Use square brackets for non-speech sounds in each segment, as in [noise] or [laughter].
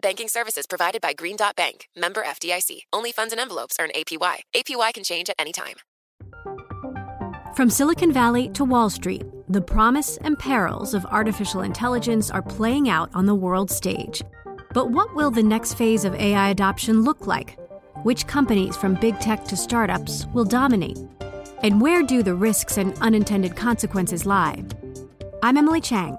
Banking services provided by Green Dot Bank, member FDIC. Only funds and envelopes earn APY. APY can change at any time. From Silicon Valley to Wall Street, the promise and perils of artificial intelligence are playing out on the world stage. But what will the next phase of AI adoption look like? Which companies, from big tech to startups, will dominate? And where do the risks and unintended consequences lie? I'm Emily Chang.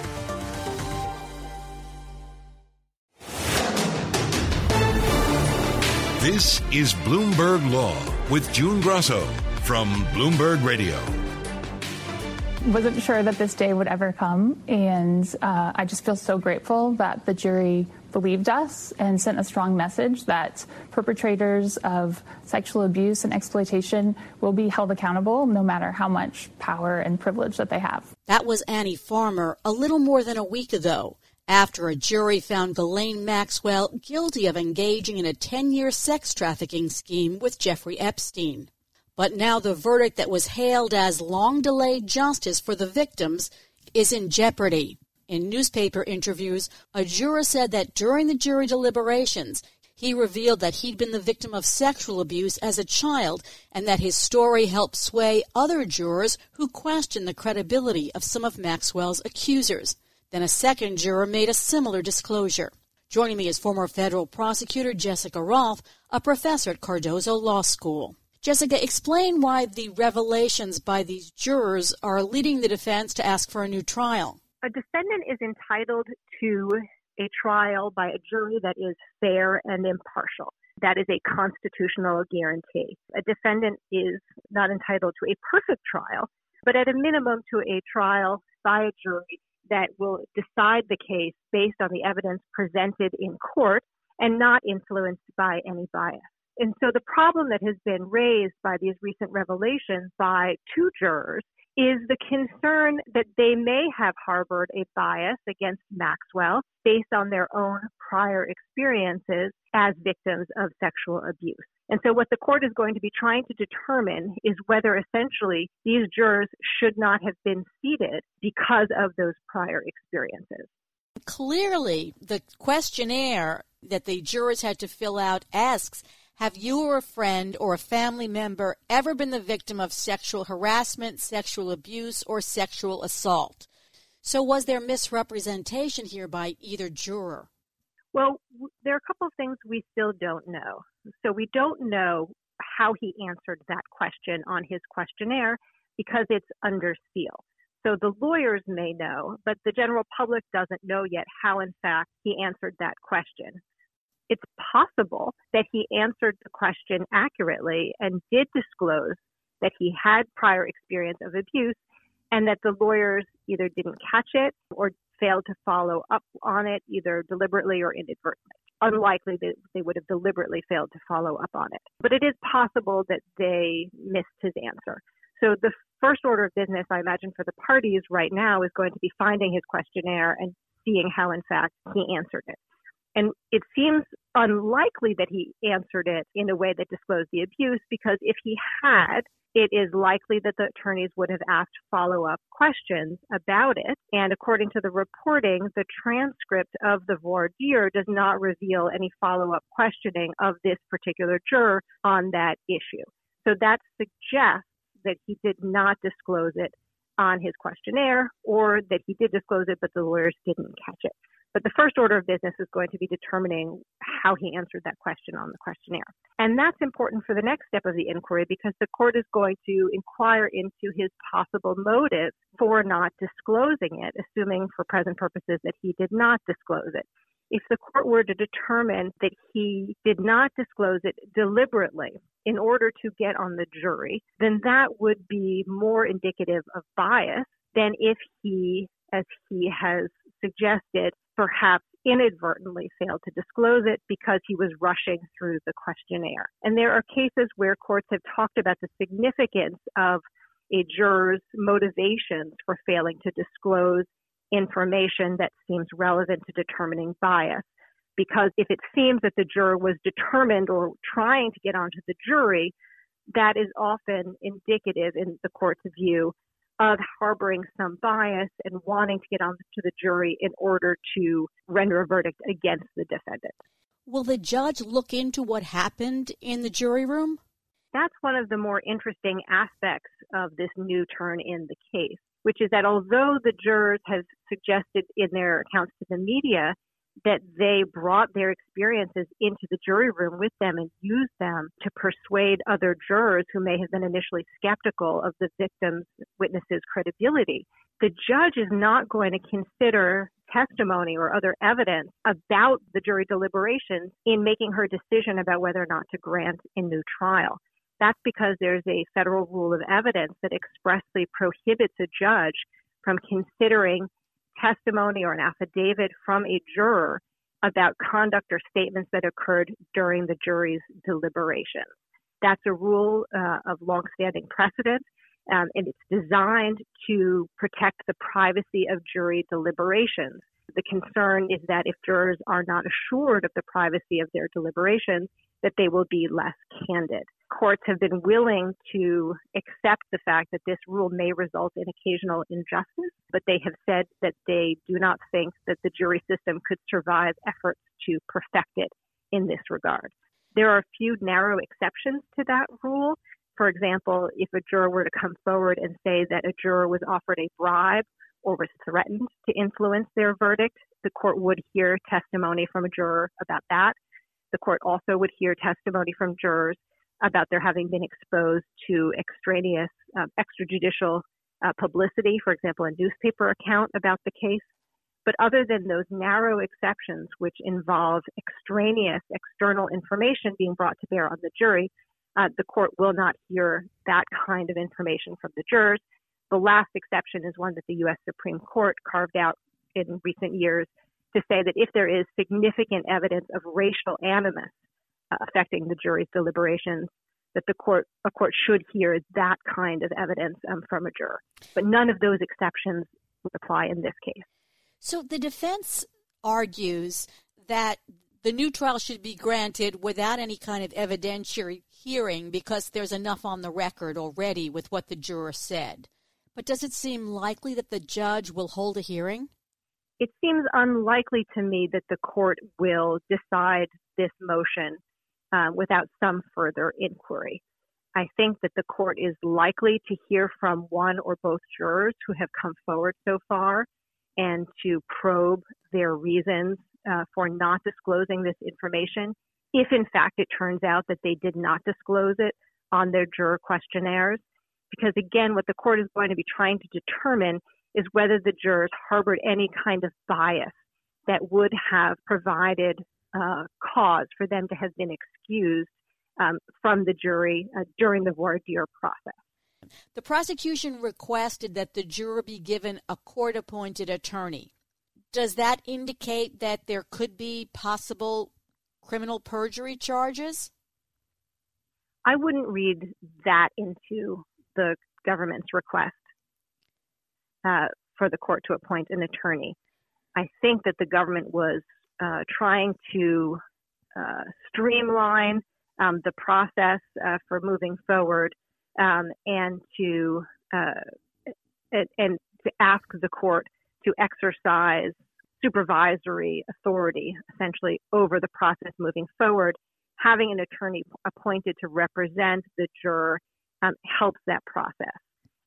This is Bloomberg Law with June Grosso from Bloomberg Radio wasn't sure that this day would ever come. And uh, I just feel so grateful that the jury believed us and sent a strong message that perpetrators of sexual abuse and exploitation will be held accountable no matter how much power and privilege that they have. That was Annie Farmer a little more than a week ago after a jury found Ghislaine Maxwell guilty of engaging in a 10 year sex trafficking scheme with Jeffrey Epstein. But now the verdict that was hailed as long delayed justice for the victims is in jeopardy. In newspaper interviews, a juror said that during the jury deliberations, he revealed that he'd been the victim of sexual abuse as a child and that his story helped sway other jurors who questioned the credibility of some of Maxwell's accusers. Then a second juror made a similar disclosure. Joining me is former federal prosecutor Jessica Roth, a professor at Cardozo Law School. Jessica, explain why the revelations by these jurors are leading the defense to ask for a new trial. A defendant is entitled to a trial by a jury that is fair and impartial. That is a constitutional guarantee. A defendant is not entitled to a perfect trial, but at a minimum to a trial by a jury that will decide the case based on the evidence presented in court and not influenced by any bias. And so the problem that has been raised by these recent revelations by two jurors is the concern that they may have harbored a bias against Maxwell based on their own prior experiences as victims of sexual abuse. And so what the court is going to be trying to determine is whether essentially these jurors should not have been seated because of those prior experiences. Clearly, the questionnaire that the jurors had to fill out asks have you or a friend or a family member ever been the victim of sexual harassment, sexual abuse, or sexual assault? So, was there misrepresentation here by either juror? Well, there are a couple of things we still don't know. So, we don't know how he answered that question on his questionnaire because it's under seal. So the lawyers may know, but the general public doesn't know yet how, in fact, he answered that question it's possible that he answered the question accurately and did disclose that he had prior experience of abuse and that the lawyers either didn't catch it or failed to follow up on it either deliberately or inadvertently. Unlikely that they would have deliberately failed to follow up on it. But it is possible that they missed his answer. So the first order of business, I imagine, for the parties right now is going to be finding his questionnaire and seeing how, in fact, he answered it. And it seems unlikely that he answered it in a way that disclosed the abuse because if he had, it is likely that the attorneys would have asked follow up questions about it. And according to the reporting, the transcript of the voir dire does not reveal any follow up questioning of this particular juror on that issue. So that suggests that he did not disclose it on his questionnaire or that he did disclose it, but the lawyers didn't catch it. But the first order of business is going to be determining how he answered that question on the questionnaire. And that's important for the next step of the inquiry because the court is going to inquire into his possible motive for not disclosing it, assuming for present purposes that he did not disclose it. If the court were to determine that he did not disclose it deliberately in order to get on the jury, then that would be more indicative of bias than if he, as he has suggested, perhaps inadvertently failed to disclose it because he was rushing through the questionnaire. And there are cases where courts have talked about the significance of a juror's motivations for failing to disclose information that seems relevant to determining bias. Because if it seems that the juror was determined or trying to get onto the jury, that is often indicative in the court's view of harboring some bias and wanting to get onto the jury in order to render a verdict against the defendant. Will the judge look into what happened in the jury room? That's one of the more interesting aspects of this new turn in the case, which is that although the jurors have suggested in their accounts to the media that they brought their experiences into the jury room with them and used them to persuade other jurors who may have been initially skeptical of the victim's witness's credibility. The judge is not going to consider testimony or other evidence about the jury deliberations in making her decision about whether or not to grant a new trial. That's because there's a federal rule of evidence that expressly prohibits a judge from considering testimony or an affidavit from a juror about conduct or statements that occurred during the jury's deliberations. That's a rule uh, of longstanding precedent, um, and it's designed to protect the privacy of jury deliberations. The concern is that if jurors are not assured of the privacy of their deliberations, that they will be less candid courts have been willing to accept the fact that this rule may result in occasional injustice, but they have said that they do not think that the jury system could survive efforts to perfect it in this regard. There are a few narrow exceptions to that rule. For example, if a juror were to come forward and say that a juror was offered a bribe or was threatened to influence their verdict, the court would hear testimony from a juror about that. The court also would hear testimony from jurors about their having been exposed to extraneous um, extrajudicial uh, publicity, for example, a newspaper account about the case. But other than those narrow exceptions, which involve extraneous external information being brought to bear on the jury, uh, the court will not hear that kind of information from the jurors. The last exception is one that the U.S. Supreme Court carved out in recent years to say that if there is significant evidence of racial animus affecting the jury's deliberations that the court a court should hear that kind of evidence um, from a juror. But none of those exceptions would apply in this case. So the defense argues that the new trial should be granted without any kind of evidentiary hearing because there's enough on the record already with what the juror said. But does it seem likely that the judge will hold a hearing? It seems unlikely to me that the court will decide this motion uh, without some further inquiry. I think that the court is likely to hear from one or both jurors who have come forward so far and to probe their reasons uh, for not disclosing this information. If in fact it turns out that they did not disclose it on their juror questionnaires, because again, what the court is going to be trying to determine is whether the jurors harbored any kind of bias that would have provided uh, cause for them to have been excused um, from the jury uh, during the voir dire process. The prosecution requested that the juror be given a court appointed attorney. Does that indicate that there could be possible criminal perjury charges? I wouldn't read that into the government's request uh, for the court to appoint an attorney. I think that the government was uh, trying to uh, streamline um, the process uh, for moving forward um, and to uh, and to ask the court to exercise supervisory authority essentially over the process moving forward. Having an attorney appointed to represent the juror um, helps that process.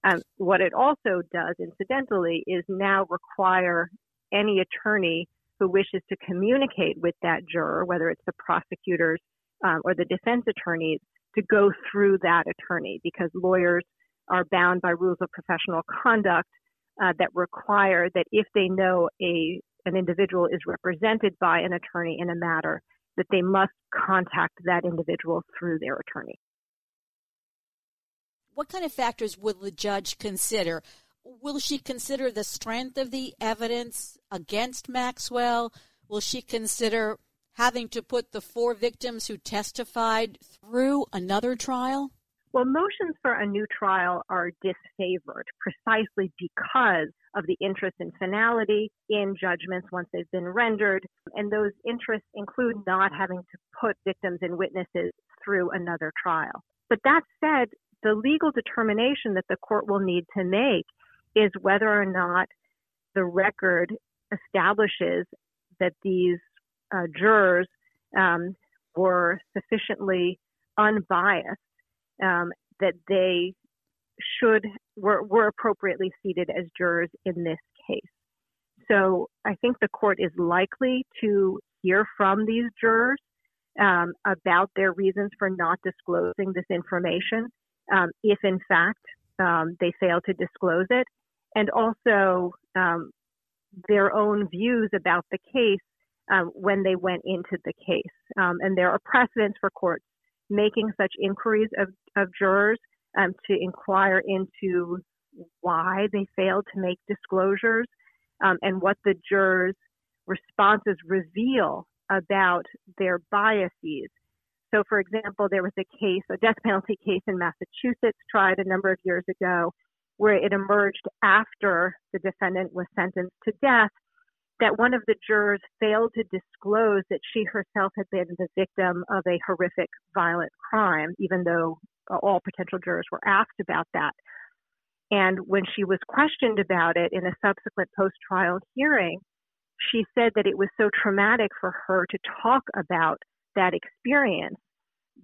Um, what it also does, incidentally, is now require any attorney who wishes to communicate with that juror, whether it's the prosecutors um, or the defense attorneys, to go through that attorney because lawyers are bound by rules of professional conduct uh, that require that if they know a an individual is represented by an attorney in a matter, that they must contact that individual through their attorney. What kind of factors would the judge consider? Will she consider the strength of the evidence against Maxwell? Will she consider having to put the four victims who testified through another trial? Well, motions for a new trial are disfavored precisely because of the interest in finality in judgments once they've been rendered. And those interests include not having to put victims and witnesses through another trial. But that said, the legal determination that the court will need to make is whether or not the record establishes that these uh, jurors um, were sufficiently unbiased um, that they should were, were appropriately seated as jurors in this case. So I think the court is likely to hear from these jurors um, about their reasons for not disclosing this information, um, if in fact um, they fail to disclose it, and also um, their own views about the case um, when they went into the case. Um, and there are precedents for courts making such inquiries of, of jurors um, to inquire into why they failed to make disclosures um, and what the jurors' responses reveal about their biases. So, for example, there was a case, a death penalty case in Massachusetts tried a number of years ago, where it emerged after the defendant was sentenced to death that one of the jurors failed to disclose that she herself had been the victim of a horrific violent crime, even though all potential jurors were asked about that. And when she was questioned about it in a subsequent post trial hearing, she said that it was so traumatic for her to talk about that experience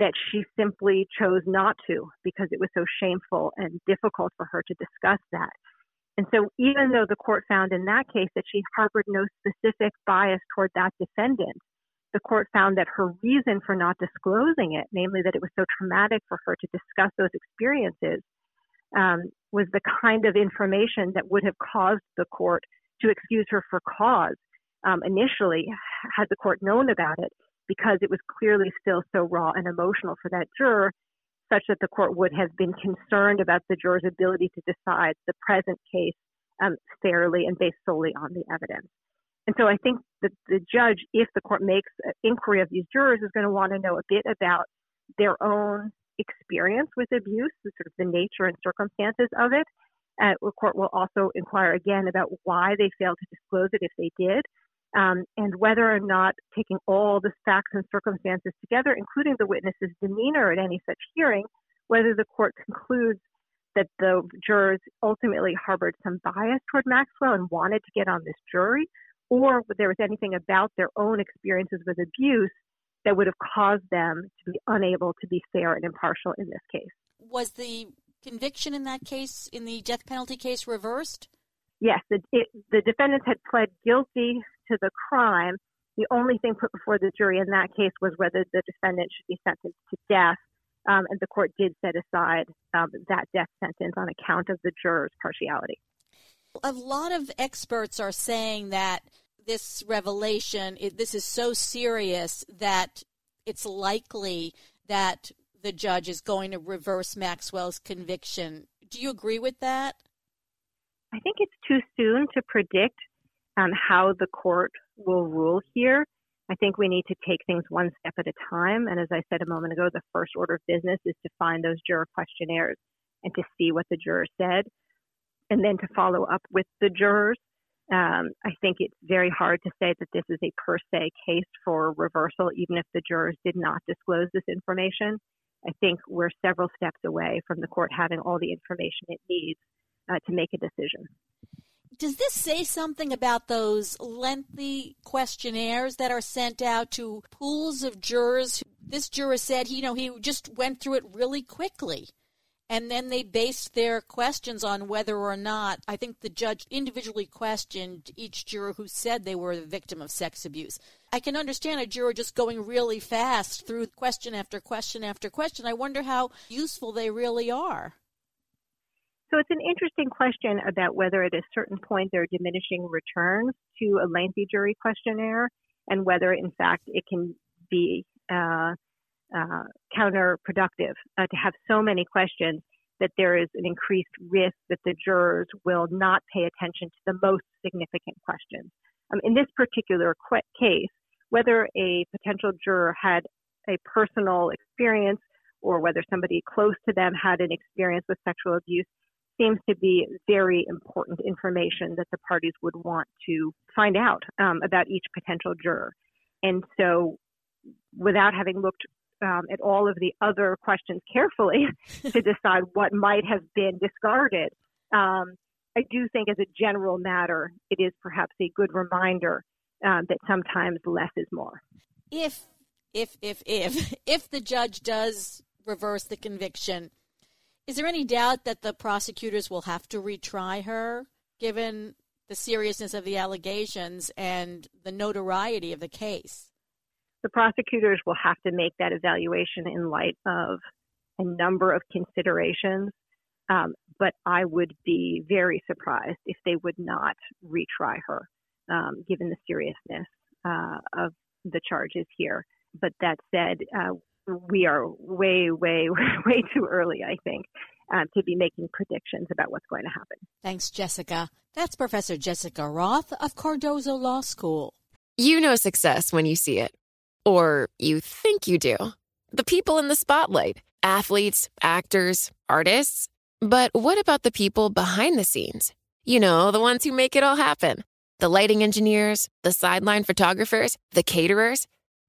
that she simply chose not to because it was so shameful and difficult for her to discuss that. And so, even though the court found in that case that she harbored no specific bias toward that defendant, the court found that her reason for not disclosing it, namely that it was so traumatic for her to discuss those experiences, um, was the kind of information that would have caused the court to excuse her for cause um, initially, had the court known about it, because it was clearly still so raw and emotional for that juror, such that the court would have been concerned about the juror's ability to decide the present case um, fairly and based solely on the evidence. And so I think that the judge, if the court makes an inquiry of these jurors, is going to want to know a bit about their own experience with abuse, the sort of the nature and circumstances of it. Uh, the court will also inquire again about why they failed to disclose it if they did, um, and whether or not taking all the facts and circumstances together, including the witness's demeanor at any such hearing, whether the court concludes that the jurors ultimately harbored some bias toward Maxwell and wanted to get on this jury, or there was anything about their own experiences with abuse that would have caused them to be unable to be fair and impartial in this case. Was the conviction in that case, in the death penalty case, reversed? Yes, the, it, the defendants had pled guilty to the crime. The only thing put before the jury in that case was whether the defendant should be sentenced to death. Um, and the court did set aside um, that death sentence on account of the jurors' partiality. A lot of experts are saying that this revelation, it, this is so serious that it's likely that the judge is going to reverse Maxwell's conviction. Do you agree with that? I think it's too soon to predict um, how the court will rule here. I think we need to take things one step at a time. And as I said a moment ago, the first order of business is to find those juror questionnaires and to see what the jurors said and then to follow up with the jurors. Um, I think it's very hard to say that this is a per se case for reversal, even if the jurors did not disclose this information. I think we're several steps away from the court having all the information it needs uh, to make a decision. Does this say something about those lengthy questionnaires that are sent out to pools of jurors? This juror said, you know, he just went through it really quickly. And then they based their questions on whether or not, I think the judge individually questioned each juror who said they were the victim of sex abuse. I can understand a juror just going really fast through question after question after question. I wonder how useful they really are. So it's an interesting question about whether at a certain point there are diminishing returns to a lengthy jury questionnaire and whether, in fact, it can be uh, uh, counterproductive uh, to have so many questions that there is an increased risk that the jurors will not pay attention to the most significant questions. Um, in this particular qu- case, whether a potential juror had a personal experience or whether somebody close to them had an experience with sexual abuse seems to be very important information that the parties would want to find out um, about each potential juror. And so, without having looked um, at all of the other questions carefully [laughs] to decide what might have been discarded, um, I do think, as a general matter, it is perhaps a good reminder um, that sometimes less is more. If, if, if, if, if the judge does reverse the conviction, is there any doubt that the prosecutors will have to retry her, given the seriousness of the allegations and the notoriety of the case? The prosecutors will have to make that evaluation in light of a number of considerations, um, but I would be very surprised if they would not retry her, um, given the seriousness uh, of the charges here. But that said, uh, we are way, way, [laughs] way too early, I think, um, to be making predictions about what's going to happen. Thanks, Jessica. That's Professor Jessica Roth of Cardozo Law School. You know success when you see it, or you think you do. The people in the spotlight athletes, actors, artists. But what about the people behind the scenes? You know, the ones who make it all happen the lighting engineers, the sideline photographers, the caterers.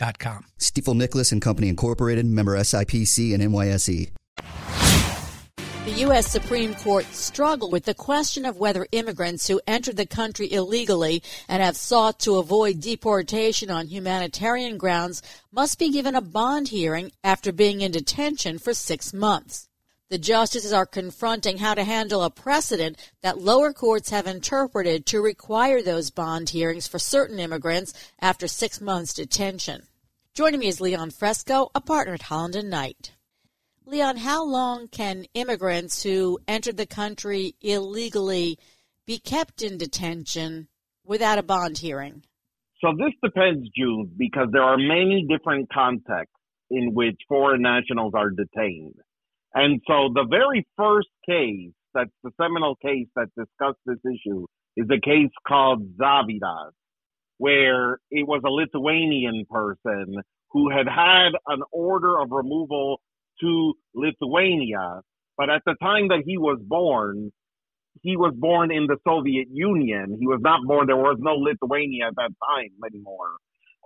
Stifel.com. Stifel Nicolaus and Company Incorporated, member SIPC and NYSE. The U.S. Supreme Court struggled with the question of whether immigrants who entered the country illegally and have sought to avoid deportation on humanitarian grounds must be given a bond hearing after being in detention for six months. The justices are confronting how to handle a precedent that lower courts have interpreted to require those bond hearings for certain immigrants after six months detention. Joining me is Leon Fresco, a partner at Holland and Knight. Leon, how long can immigrants who entered the country illegally be kept in detention without a bond hearing? So this depends, June, because there are many different contexts in which foreign nationals are detained. And so the very first case, that's the seminal case that discussed this issue, is a case called Zadvydas, where it was a Lithuanian person who had had an order of removal to Lithuania. But at the time that he was born, he was born in the Soviet Union. He was not born, there was no Lithuania at that time anymore.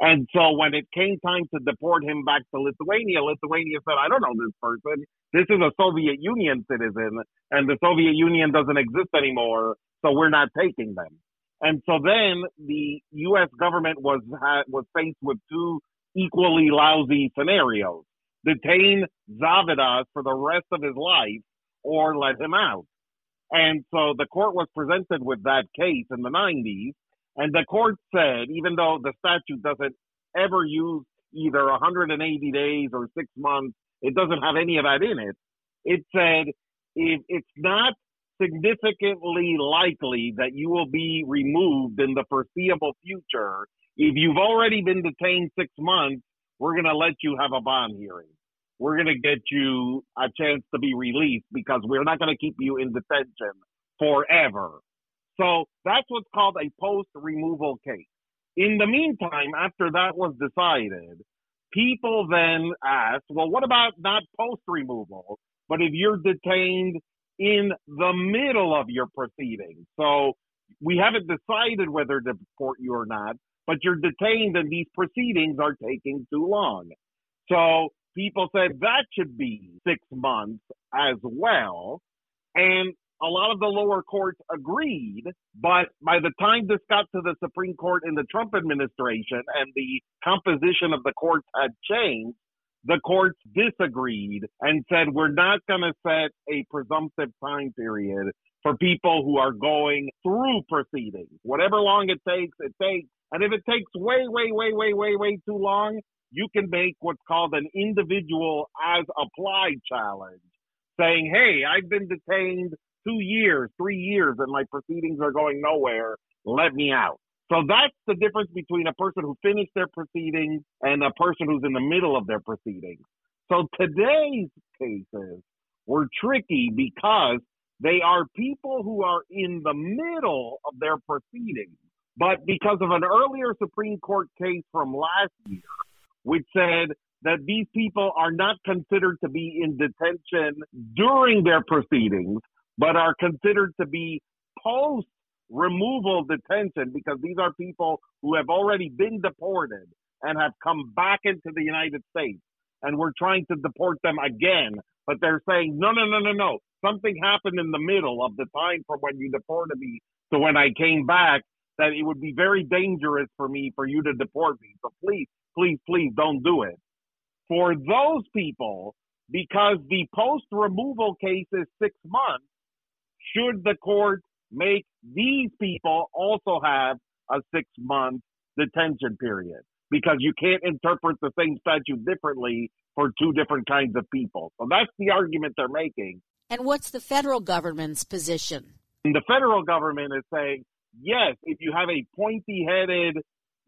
And so when it came time to deport him back to Lithuania, Lithuania said, I don't know this person. This is a Soviet Union citizen and the Soviet Union doesn't exist anymore. So we're not taking them. And so then the U.S. government was, was faced with two equally lousy scenarios. Detain Zadvydas for the rest of his life or let him out. And so the court was presented with that case in the 90s. And the court said, even though the statute doesn't ever use either 180 days or six months, it doesn't have any of that in it. It said, if it's not significantly likely that you will be removed in the foreseeable future, if you've already been detained six months, we're going to let you have a bond hearing we're going to get you a chance to be released because we're not going to keep you in detention forever. So that's what's called a post removal case. In the meantime, after that was decided, people then asked, well, what about not post removal, but if you're detained in the middle of your proceedings? So we haven't decided whether to deport you or not, but you're detained and these proceedings are taking too long. So people said that should be six months as well. And a lot of the lower courts agreed, but by the time this got to the Supreme Court in the Trump administration and the composition of the courts had changed, the courts disagreed and said we're not going to set a presumptive time period for people who are going through proceedings. Whatever long it takes, it takes. And if it takes way, way, way, way, way, way too long, you can make what's called an individual as applied challenge, saying, Hey, I've been detained two years, three years, and my proceedings are going nowhere. Let me out. So that's the difference between a person who finished their proceedings and a person who's in the middle of their proceedings. So today's cases were tricky because they are people who are in the middle of their proceedings. But because of an earlier Supreme Court case from last year, which said that these people are not considered to be in detention during their proceedings, but are considered to be post removal detention because these are people who have already been deported and have come back into the United States. And we're trying to deport them again. But they're saying, no, no, no, no, no. Something happened in the middle of the time from when you deported me to when I came back that it would be very dangerous for me for you to deport me. So please please, please don't do it. For those people, because the post removal case is six months, should the court make these people also have a six month detention period? Because you can't interpret the same statute differently for two different kinds of people. So that's the argument they're making. And what's the federal government's position? And the federal government is saying, yes, if you have a pointy headed,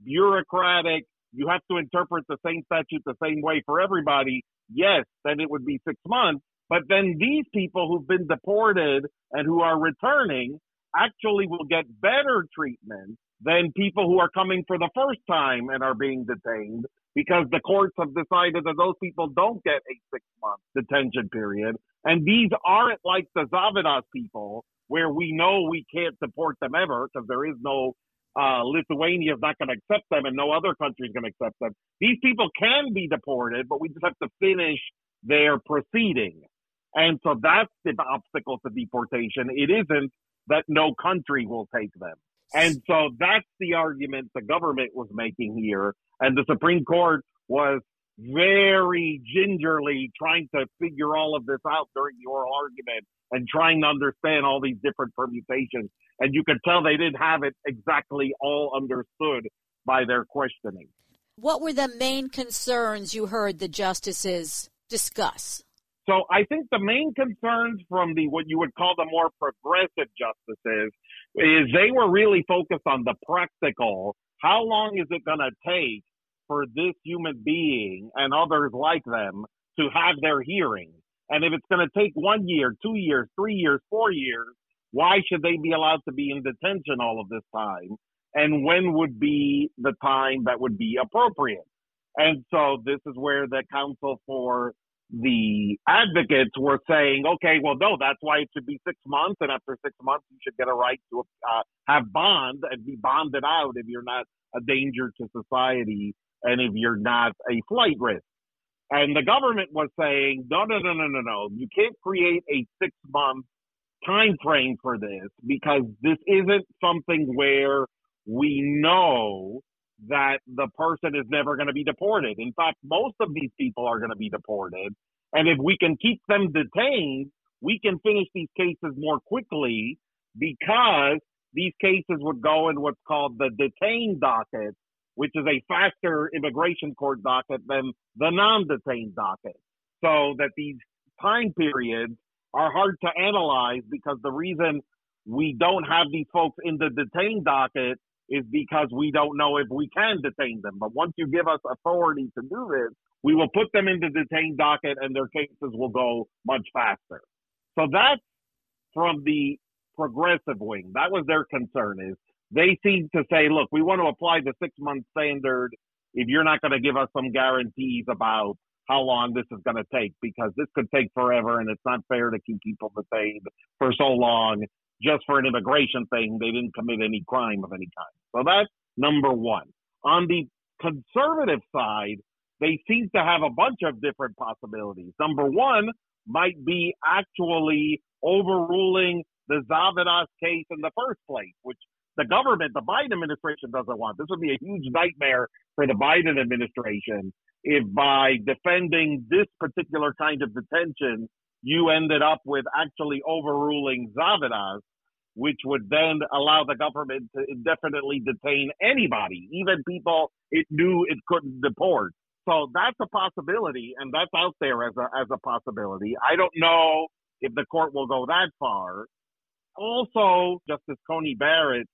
bureaucratic, you have to interpret the same statute the same way for everybody, yes, then it would be six months. But then these people who've been deported and who are returning actually will get better treatment than people who are coming for the first time and are being detained because the courts have decided that those people don't get a six month detention period. And these aren't like the Zadvydas people where we know we can't deport them ever because there is no uh, Lithuania is not going to accept them and no other country is going to accept them. These people can be deported, but we just have to finish their proceeding. And so that's the obstacle to deportation. It isn't that no country will take them. And so that's the argument the government was making here. And the Supreme Court was very gingerly trying to figure all of this out during oral argument and trying to understand all these different permutations. And you could tell they didn't have it exactly all understood by their questioning. What were the main concerns you heard the justices discuss? So I think the main concerns from the what you would call the more progressive justices is they were really focused on the practical. How long is it going to take for this human being and others like them to have their hearing? And if it's going to take one year, two years, three years, four years, why should they be allowed to be in detention all of this time? And when would be the time that would be appropriate? And so this is where the counsel for the advocates were saying, okay, well, no, that's why it should be six months. And after six months, you should get a right to uh, have bond and be bonded out if you're not a danger to society and if you're not a flight risk. And the government was saying, no, no, no, no, no, no. You can't create a six month time frame for this because this isn't something where we know that the person is never going to be deported. In fact, most of these people are going to be deported. And if we can keep them detained, we can finish these cases more quickly because these cases would go in what's called the detained docket, which is a faster immigration court docket than the non-detained docket. So that these time periods are hard to analyze because the reason we don't have these folks in the detained docket is because we don't know if we can detain them. But once you give us authority to do this, we will put them in the detained docket and their cases will go much faster. So that's from the progressive wing. That was their concern is they seem to say, look, we want to apply the six month standard if you're not going to give us some guarantees about how long this is going to take because this could take forever and it's not fair to keep people detained for so long just for an immigration thing. They didn't commit any crime of any kind. So that's number one. On the conservative side, they seem to have a bunch of different possibilities. Number one might be actually overruling the Zadvydas case in the first place, which the government, the Biden administration doesn't want. This would be a huge nightmare for the Biden administration if by defending this particular kind of detention, you ended up with actually overruling Zadvydas which would then allow the government to indefinitely detain anybody, even people it knew it couldn't deport. So that's a possibility, and that's out there as a as a possibility. I don't know if the court will go that far. Also, Justice Coney Barrett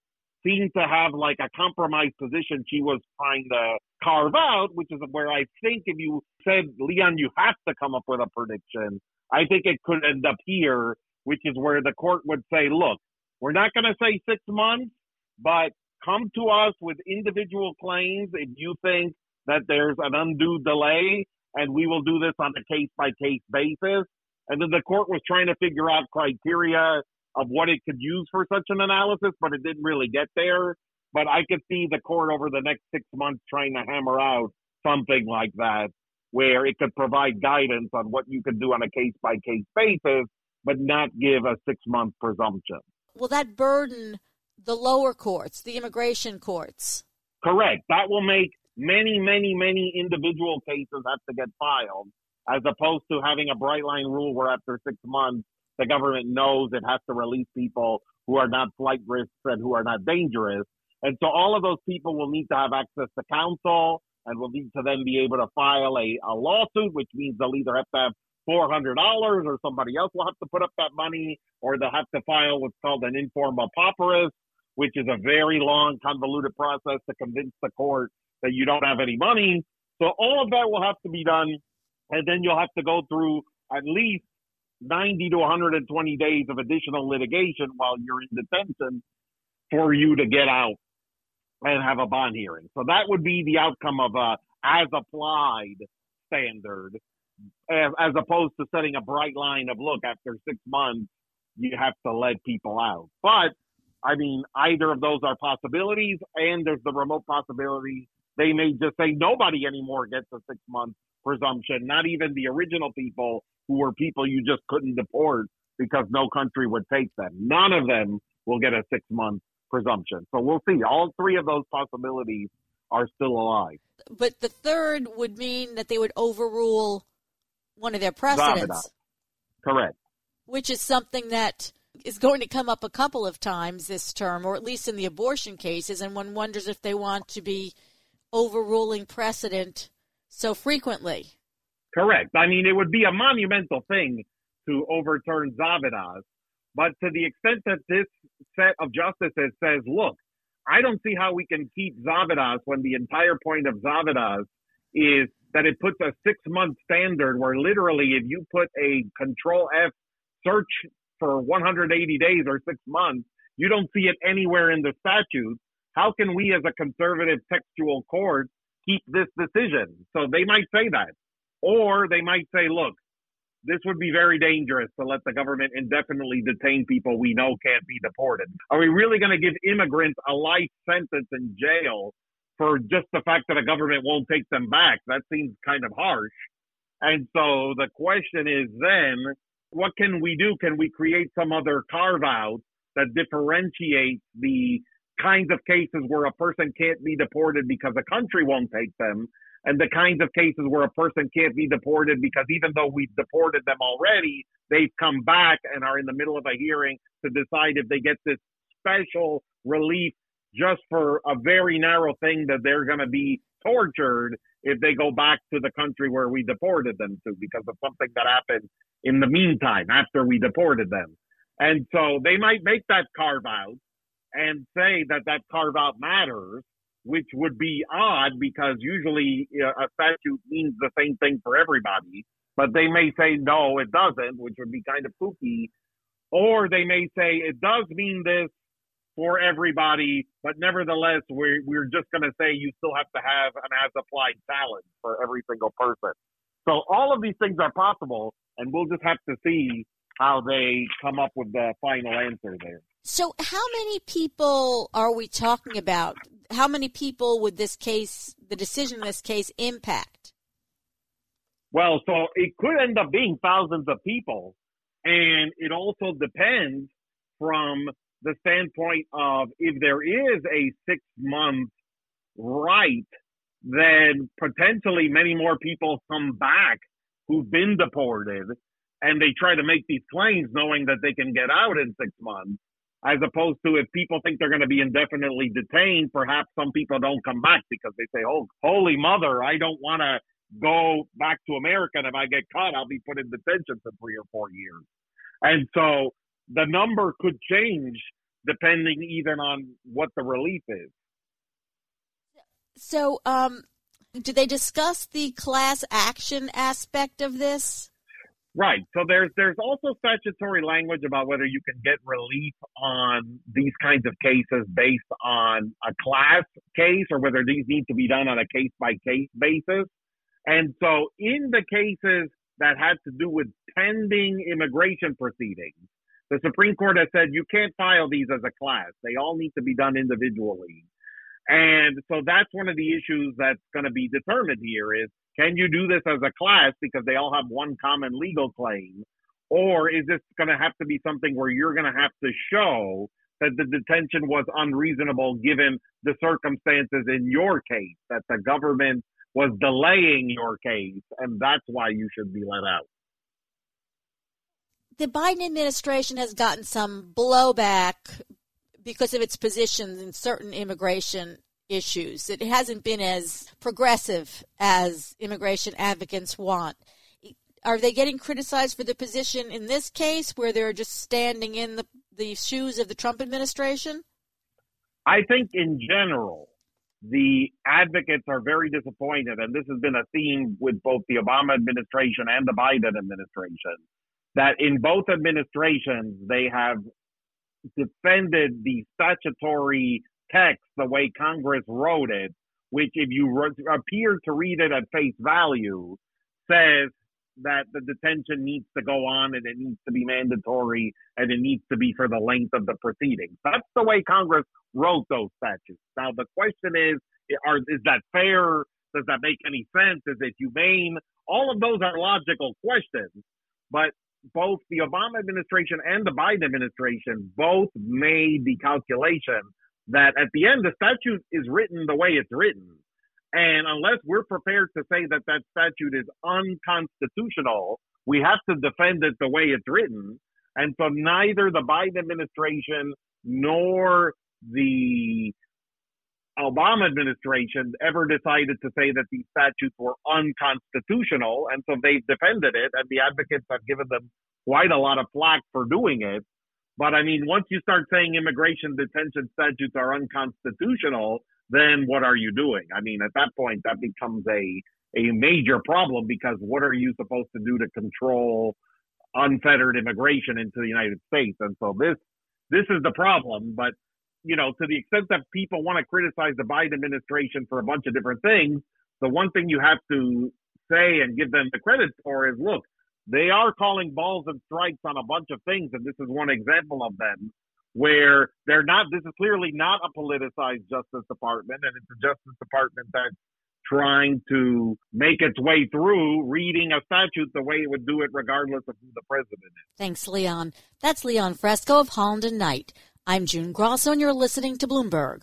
seemed to have like a compromise position she was trying to carve out, which is where I think if you said, Leon, you have to come up with a prediction, I think it could end up here, which is where the court would say, look, we're not going to say six months, but come to us with individual claims if you think that there's an undue delay, and we will do this on a case by case basis. And then the court was trying to figure out criteria of what it could use for such an analysis, but it didn't really get there. But I could see the court over the next six months trying to hammer out something like that, where it could provide guidance on what you could do on a case by case basis, but not give a six month presumption will that burden the lower courts, the immigration courts? Correct. That will make many, many, many individual cases have to get filed, as opposed to having a bright line rule where after six months the government knows it has to release people who are not flight risks and who are not dangerous. And so all of those people will need to have access to counsel and will need to then be able to file a, a lawsuit, which means they'll either have to have four hundred dollars, or somebody else will have to put up that money, or they'll have to file what's called an in forma pauperis, which is a very long, convoluted process to convince the court that you don't have any money. So all of that will have to be done, and then you'll have to go through at least 90 to 120 days of additional litigation while you're in detention for you to get out and have a bond hearing. So that would be the outcome of a as applied standard as, opposed to setting a bright line of look after six months you have to let people out. But I mean, either of those are possibilities, and there's the remote possibility they may just say nobody anymore gets a six month presumption, not even the original people who were people you just couldn't deport because no country would take them. None of them will get a six month presumption. So we'll see. All three of those possibilities are still alive. But the third would mean that they would overrule one of their precedents. Correct. Which is something that is going to come up a couple of times this term, or at least in the abortion cases, and one wonders if they want to be overruling precedent so frequently. Correct. I mean, it would be a monumental thing to overturn Zadvydas. But to the extent that this set of justices says, look, I don't see how we can keep Zadvydas when the entire point of Zadvydas is that it puts a six month standard where literally if you put a control F search for 180 days or six months, you don't see it anywhere in the statute. How can we as a conservative textual court keep this decision? So they might say that. Or they might say, look, this would be very dangerous to let the government indefinitely detain people we know can't be deported. Are we really going to give immigrants a life sentence in jail for just the fact that a government won't take them back? That seems kind of harsh. And so the question is then, what can we do? Can we create some other carve out that differentiates the kinds of cases where a person can't be deported because the country won't take them and the kinds of cases where a person can't be deported because even though we've deported them already, they've come back and are in the middle of a hearing to decide if they get this special relief just for a very narrow thing that they're going to be tortured if they go back to the country where we deported them to because of something that happened in the meantime after we deported them. And so they might make that carve out and say that that carve out matters which would be odd because usually a statute means the same thing for everybody. But they may say, no, it doesn't, which would be kind of kooky. Or they may say, it does mean this for everybody, but nevertheless, we're, we're just going to say you still have to have an as applied challenge for every single person. So all of these things are possible, and we'll just have to see how they come up with the final answer there. So, how many people are we talking about? How many people would this case, the decision in this case, impact? Well, so it could end up being thousands of people. And it also depends from the standpoint of if there is a six month right, then potentially many more people come back who've been deported and they try to make these claims knowing that they can get out in six months as opposed to if people think they're going to be indefinitely detained, perhaps some people don't come back because they say, "Oh, holy mother, I don't want to go back to America, and if I get caught, I'll be put in detention for three or four years." And so the number could change depending even on what the relief is. So, um, do they discuss the class action aspect of this? Right. So there's there's also statutory language about whether you can get relief on these kinds of cases based on a class case or whether these need to be done on a case by case basis. And so in the cases that had to do with pending immigration proceedings, the Supreme Court has said you can't file these as a class. They all need to be done individually. And so that's one of the issues that's going to be determined here is can you do this as a class because they all have one common legal claim? Or is this going to have to be something where you're going to have to show that the detention was unreasonable given the circumstances in your case, that the government was delaying your case, and that's why you should be let out? The Biden administration has gotten some blowback because of its positions in certain immigration issues. It hasn't been as progressive as immigration advocates want. Are they getting criticized for the position in this case where they're just standing in the, the shoes of the Trump administration? I think in general, the advocates are very disappointed, and this has been a theme with both the Obama administration and the Biden administration, that in both administrations, they have defended the statutory text the way Congress wrote it, which if you re- appear to read it at face value, says that the detention needs to go on and it needs to be mandatory and it needs to be for the length of the proceedings. That's the way Congress wrote those statutes. Now the question is, are, is that fair? Does that make any sense? Is it humane? All of those are logical questions, but both the Obama administration and the Biden administration both made the calculation that at the end the statute is written the way it's written. And unless we're prepared to say that that statute is unconstitutional, we have to defend it the way it's written. And so neither the Biden administration nor the Obama administration ever decided to say that these statutes were unconstitutional, and so they've defended it, and the advocates have given them quite a lot of flack for doing it. But I mean, once you start saying immigration detention statutes are unconstitutional, then what are you doing? I mean, at that point, that becomes a a major problem because what are you supposed to do to control unfettered immigration into the United States? And so this this is the problem. But you know, to the extent that people want to criticize the Biden administration for a bunch of different things, the one thing you have to say and give them the credit for is, look, they are calling balls and strikes on a bunch of things, and this is one example of them where they're not. This is clearly not a politicized Justice Department, and it's a Justice Department that's trying to make its way through reading a statute the way it would do it regardless of who the president is. Thanks, Leon. That's Leon Fresco of Holland and Knight. I'm June Grosso, and you're listening to Bloomberg.